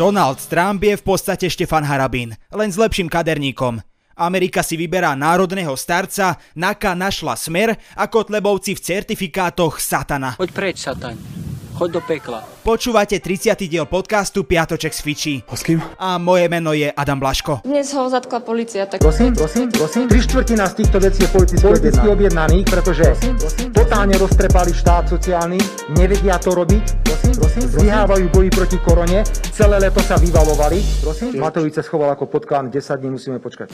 Donald Trump je v podstate Štefan Harabín, len s lepším kaderníkom. Amerika si vyberá národného starca, Naka našla smer a Kotlebovci v certifikátoch satana. Poď preč, sataň. Choď do pekla. Počúvate 30. diel podcastu Piatoček z Fiči. A s kým? A moje meno je Adam Blaško. Dnes ho zatkla policia, tak Prosím, prosím, prosím. Tri štvrtina z týchto vecí je politicky, politicky objednaných, pretože totálne roztrepali štát sociálny, nevedia to robiť, prosím, prosím, zlyhávajú boji proti korone, celé leto sa vyvalovali, prosím. Matovič sa schoval ako potkán, 10 dní musíme počkať.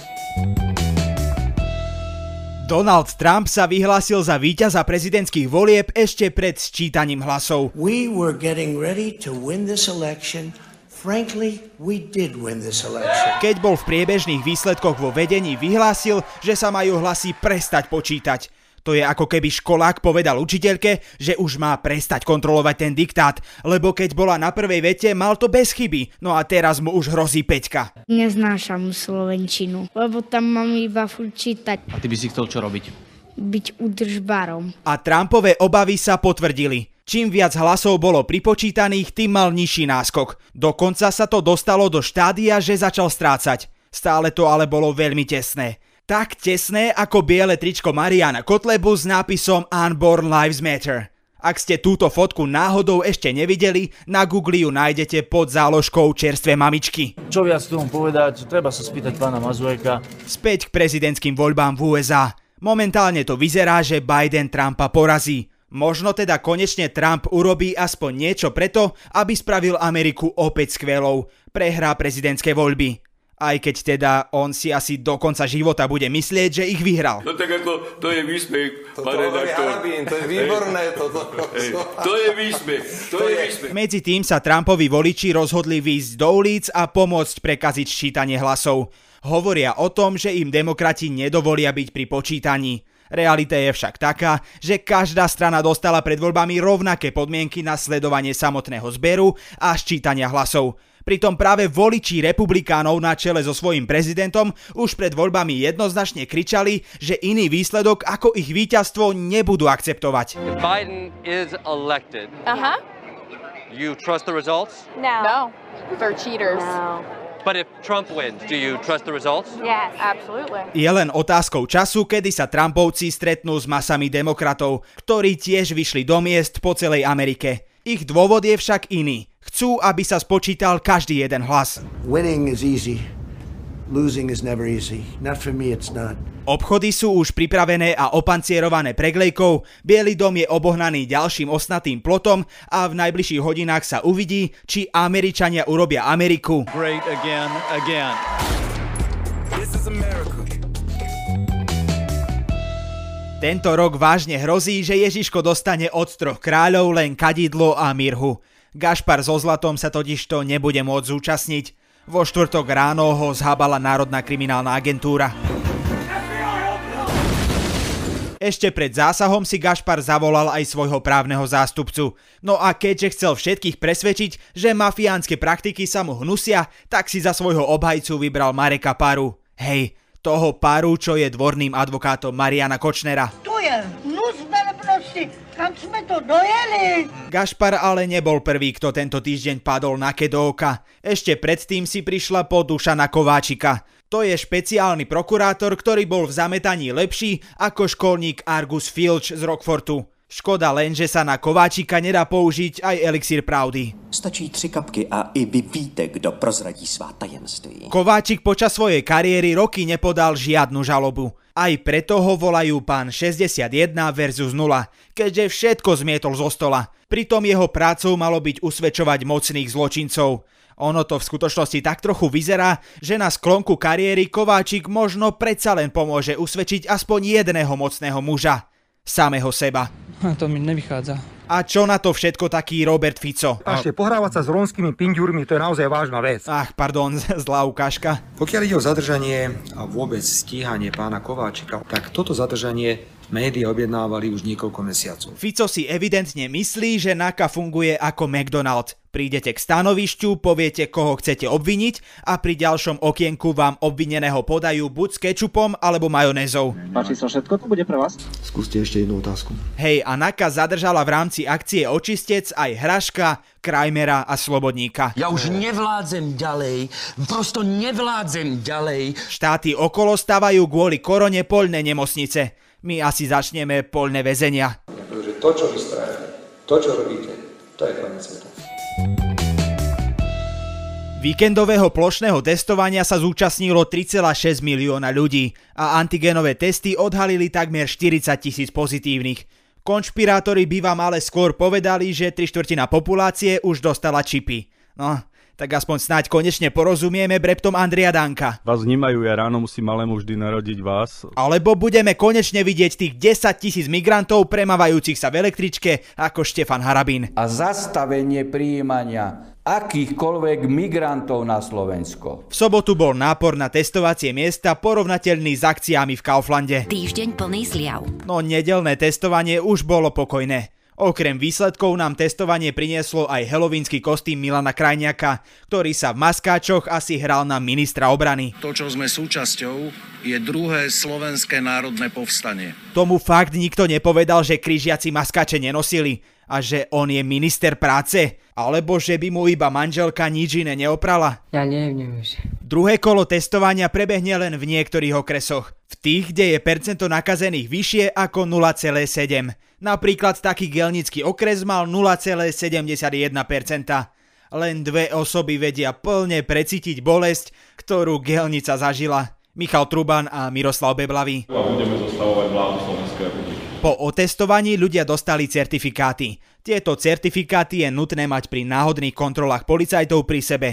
Donald Trump sa vyhlásil za víťaza prezidentských volieb ešte pred sčítaním hlasov. We were getting ready to win this election. Frankly, we did win this election. Keď bol v priebežných výsledkoch vo vedení vyhlásil, že sa majú hlasy prestať počítať. To je ako keby školák povedal učiteľke, že už má prestať kontrolovať ten diktát, lebo keď bola na prvej vete, mal to bez chyby, no a teraz mu už hrozí peťka. Neznášam slovenčinu, lebo tam mám iba furt čítať, A ty by si chcel čo robiť? byť udržbarom. A Trumpové obavy sa potvrdili. Čím viac hlasov bolo pripočítaných, tým mal nižší náskok. Dokonca sa to dostalo do štádia, že začal strácať. Stále to ale bolo veľmi tesné. Tak tesné ako biele tričko Mariana Kotlebu s nápisom Unborn Lives Matter. Ak ste túto fotku náhodou ešte nevideli, na Google ju nájdete pod záložkou čerstvé mamičky. Čo viac tomu povedať, treba sa spýtať pána Mazureka. Späť k prezidentským voľbám v USA. Momentálne to vyzerá, že Biden Trumpa porazí. Možno teda konečne Trump urobí aspoň niečo preto, aby spravil Ameriku opäť skvelou. Prehrá prezidentské voľby. Aj keď teda on si asi do konca života bude myslieť, že ich vyhral. No tak ako, to je výsmech, pán redaktor. Harabín, to je výborné toto. To je výsmech, to je výsmech. Medzi tým sa Trumpovi voliči rozhodli výjsť do ulic a pomôcť prekaziť ščítanie hlasov. Hovoria o tom, že im demokrati nedovolia byť pri počítaní. Realita je však taká, že každá strana dostala pred voľbami rovnaké podmienky na sledovanie samotného zberu a ščítania hlasov. Pritom práve voliči republikánov na čele so svojím prezidentom už pred voľbami jednoznačne kričali, že iný výsledok ako ich víťazstvo nebudú akceptovať. Biden is elected. Aha. You trust the results? No. No. They're cheaters. But if Trump wins, do you trust the results? Yes, absolutely. Je len otázkou času, kedy sa Trumpovci stretnú s masami demokratov, ktorí tiež vyšli do miest po celej Amerike. Ich dôvod je však iný. Chcú, aby sa spočítal každý jeden hlas. Winning is easy. Losing is never easy. Not for me, it's not. Obchody sú už pripravené a opancierované preglejkou, Bielý dom je obohnaný ďalším osnatým plotom a v najbližších hodinách sa uvidí, či Američania urobia Ameriku. Great again, again. Tento rok vážne hrozí, že Ježiško dostane od troch kráľov len kadidlo a mirhu. Gašpar so zlatom sa totižto nebude môcť zúčastniť. Vo štvrtok ráno ho zhábala Národná kriminálna agentúra. Ešte pred zásahom si Gašpar zavolal aj svojho právneho zástupcu. No a keďže chcel všetkých presvedčiť, že mafiánske praktiky sa mu hnusia, tak si za svojho obhajcu vybral Mareka Paru. Hej, toho Paru, čo je dvorným advokátom Mariana Kočnera. Tu je nus velebnosti, kam sme to dojeli? Gašpar ale nebol prvý, kto tento týždeň padol na oka. Ešte predtým si prišla po Dušana Kováčika. To je špeciálny prokurátor, ktorý bol v zametaní lepší ako školník Argus Filch z Rockfortu. Škoda len, že sa na Kováčika nedá použiť aj elixír pravdy. Stačí tři kapky a i vy víte, kdo prozradí svá tajemství. Kováčik počas svojej kariéry roky nepodal žiadnu žalobu. Aj preto ho volajú pán 61 versus 0, keďže všetko zmietol zo stola. Pritom jeho prácou malo byť usvedčovať mocných zločincov. Ono to v skutočnosti tak trochu vyzerá, že na sklonku kariéry Kováčik možno predsa len pomôže usvedčiť aspoň jedného mocného muža. Samého seba. To mi nevychádza. A čo na to všetko taký Robert Fico? Ešte pohrávať sa s rómskymi pinďurmi, to je naozaj vážna vec. Ach, pardon, zlá ukážka. Pokiaľ ide o zadržanie a vôbec stíhanie pána Kováčika, tak toto zadržanie médiá objednávali už niekoľko mesiacov. Fico si evidentne myslí, že NAKA funguje ako McDonald. Prídete k stanovišťu, poviete, koho chcete obviniť a pri ďalšom okienku vám obvineného podajú buď s kečupom alebo majonézou. Páči sa všetko, to bude pre vás? Skúste ešte jednu otázku. Hej, a NAKA zadržala v rámci akcie Očistec aj Hraška, Krajmera a Slobodníka. Ja už nevládzem ďalej, prosto nevládzem ďalej. Štáty okolo stavajú kvôli korone poľné nemocnice. My asi začneme poľné väzenia. Pretože to, čo vy to, čo robíte, to je koniec sveta. Víkendového plošného testovania sa zúčastnilo 3,6 milióna ľudí a antigenové testy odhalili takmer 40 tisíc pozitívnych. Konšpirátori by vám ale skôr povedali, že tri štvrtina populácie už dostala čipy. No, tak aspoň snáď konečne porozumieme breptom Andria Danka. Vás vnímajú, ja ráno musím malému vždy narodiť vás. Alebo budeme konečne vidieť tých 10 tisíc migrantov premávajúcich sa v električke ako Štefan Harabín. A zastavenie prijímania akýchkoľvek migrantov na Slovensko. V sobotu bol nápor na testovacie miesta porovnateľný s akciami v Kauflande. Týždeň plný zliav. No nedelné testovanie už bolo pokojné. Okrem výsledkov nám testovanie prinieslo aj helovínsky kostým Milana Krajniaka, ktorý sa v maskáčoch asi hral na ministra obrany. To, čo sme súčasťou, je druhé slovenské národné povstanie. Tomu fakt nikto nepovedal, že križiaci maskáče nenosili a že on je minister práce, alebo že by mu iba manželka nič iné neoprala. Ja neviem, už. Druhé kolo testovania prebehne len v niektorých okresoch. V tých, kde je percento nakazených vyššie ako 0,7. Napríklad taký gelnický okres mal 0,71%. Len dve osoby vedia plne precítiť bolesť, ktorú gelnica zažila. Michal Truban a Miroslav Beblavý. A budeme zostavovať vládu Slovenskej republiky. Po otestovaní ľudia dostali certifikáty. Tieto certifikáty je nutné mať pri náhodných kontrolách policajtov pri sebe.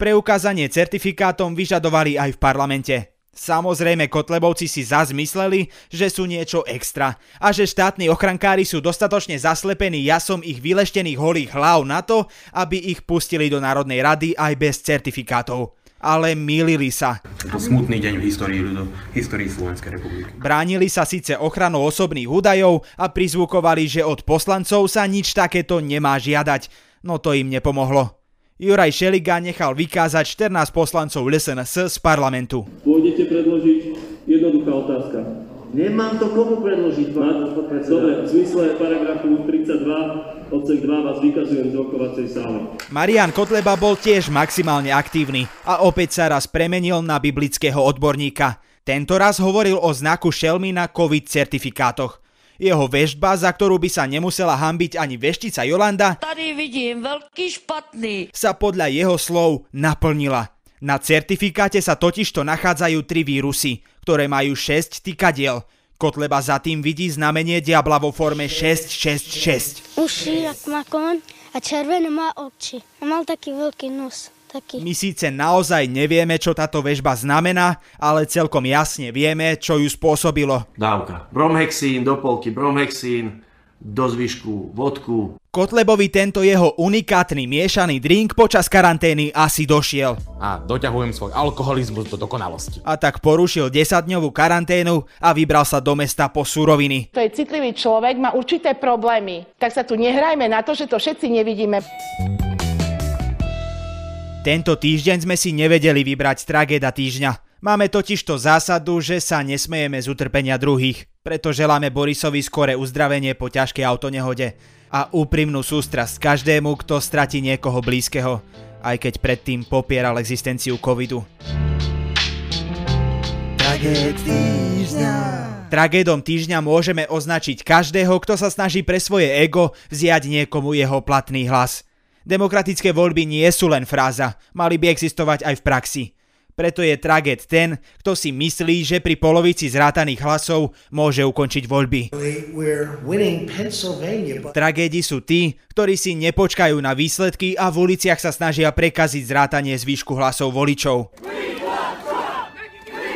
Preukázanie certifikátom vyžadovali aj v parlamente. Samozrejme, Kotlebovci si zas mysleli, že sú niečo extra a že štátni ochrankári sú dostatočne zaslepení jasom ich vyleštených holých hlav na to, aby ich pustili do Národnej rady aj bez certifikátov. Ale mýlili sa. Je to smutný deň v histórii ľudov, histórii Slovenskej republiky. Bránili sa síce ochranou osobných údajov a prizvukovali, že od poslancov sa nič takéto nemá žiadať, no to im nepomohlo. Juraj Šeliga nechal vykázať 14 poslancov LSNS z parlamentu. Pôjdete predložiť jednoduchá otázka. Nemám to komu predložiť, pán podpredseda. Dobre, v zmysle paragrafu 32 odsek 2 vás vykazujem z rokovacej sály. Marian Kotleba bol tiež maximálne aktívny a opäť sa raz premenil na biblického odborníka. Tento raz hovoril o znaku šelmy na COVID certifikátoch. Jeho veštba, za ktorú by sa nemusela hambiť ani veštica Jolanda, Tady vidím veľký špatný. sa podľa jeho slov naplnila. Na certifikáte sa totižto nachádzajú tri vírusy, ktoré majú 6 tykadiel. Kotleba za tým vidí znamenie diabla vo forme 666. Uši, jak má koň a červené má oči. A mal taký veľký nos. Taký. My síce naozaj nevieme, čo táto väžba znamená, ale celkom jasne vieme, čo ju spôsobilo. Dávka. Bromhexín, do polky bromhexín, do zvyšku vodku. Kotlebovi tento jeho unikátny miešaný drink počas karantény asi došiel. A doťahujem svoj alkoholizmus do dokonalosti. A tak porušil 10-dňovú karanténu a vybral sa do mesta po suroviny. To je citlivý človek, má určité problémy. Tak sa tu nehrajme na to, že to všetci nevidíme. Tento týždeň sme si nevedeli vybrať tragéda týždňa. Máme totiž to zásadu, že sa nesmejeme z utrpenia druhých. Preto želáme Borisovi skore uzdravenie po ťažkej autonehode a úprimnú sústrasť každému, kto stratí niekoho blízkeho, aj keď predtým popieral existenciu covidu. Tragéd týždňa. Tragédom týždňa môžeme označiť každého, kto sa snaží pre svoje ego vziať niekomu jeho platný hlas. Demokratické voľby nie sú len fráza, mali by existovať aj v praxi. Preto je tragéd ten, kto si myslí, že pri polovici zrátaných hlasov môže ukončiť voľby. Tragédi sú tí, ktorí si nepočkajú na výsledky a v uliciach sa snažia prekaziť zrátanie zvýšku hlasov voličov.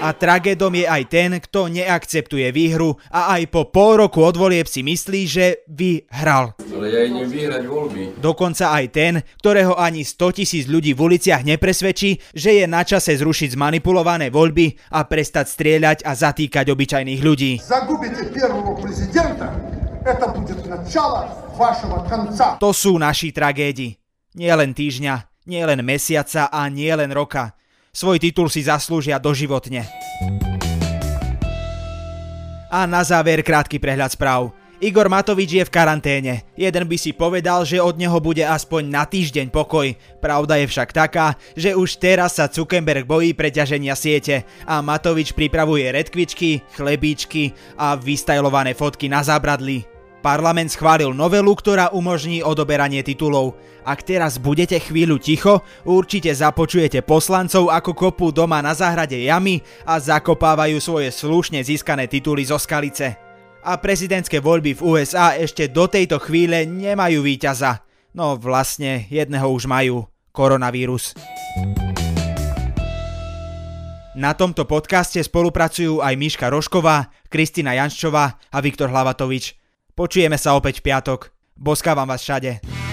A tragédom je aj ten, kto neakceptuje výhru a aj po pol roku od volieb si myslí, že vyhral. Ale ja idem vyhrať voľby. Dokonca aj ten, ktorého ani 100 tisíc ľudí v uliciach nepresvedčí, že je na čase zrušiť zmanipulované voľby a prestať strieľať a zatýkať obyčajných ľudí. Zagubíte prvého prezidenta, to bude načala vašeho konca. To sú naši tragédi. Nie len týždňa, nie len mesiaca a nie len roka. Svoj titul si zaslúžia doživotne. A na záver krátky prehľad správ. Igor Matovič je v karanténe. Jeden by si povedal, že od neho bude aspoň na týždeň pokoj. Pravda je však taká, že už teraz sa Zuckerberg bojí preťaženia siete a Matovič pripravuje redkvičky, chlebíčky a vystajlované fotky na zábradli. Parlament schválil novelu, ktorá umožní odoberanie titulov. Ak teraz budete chvíľu ticho, určite započujete poslancov ako kopu doma na záhrade jamy a zakopávajú svoje slušne získané tituly zo skalice. A prezidentské voľby v USA ešte do tejto chvíle nemajú víťaza. No vlastne jedného už majú. Koronavírus. Na tomto podcaste spolupracujú aj Miška Rošková, Kristina Janščová a Viktor Hlavatovič. Počujeme sa opäť v piatok. Boskávam vás všade.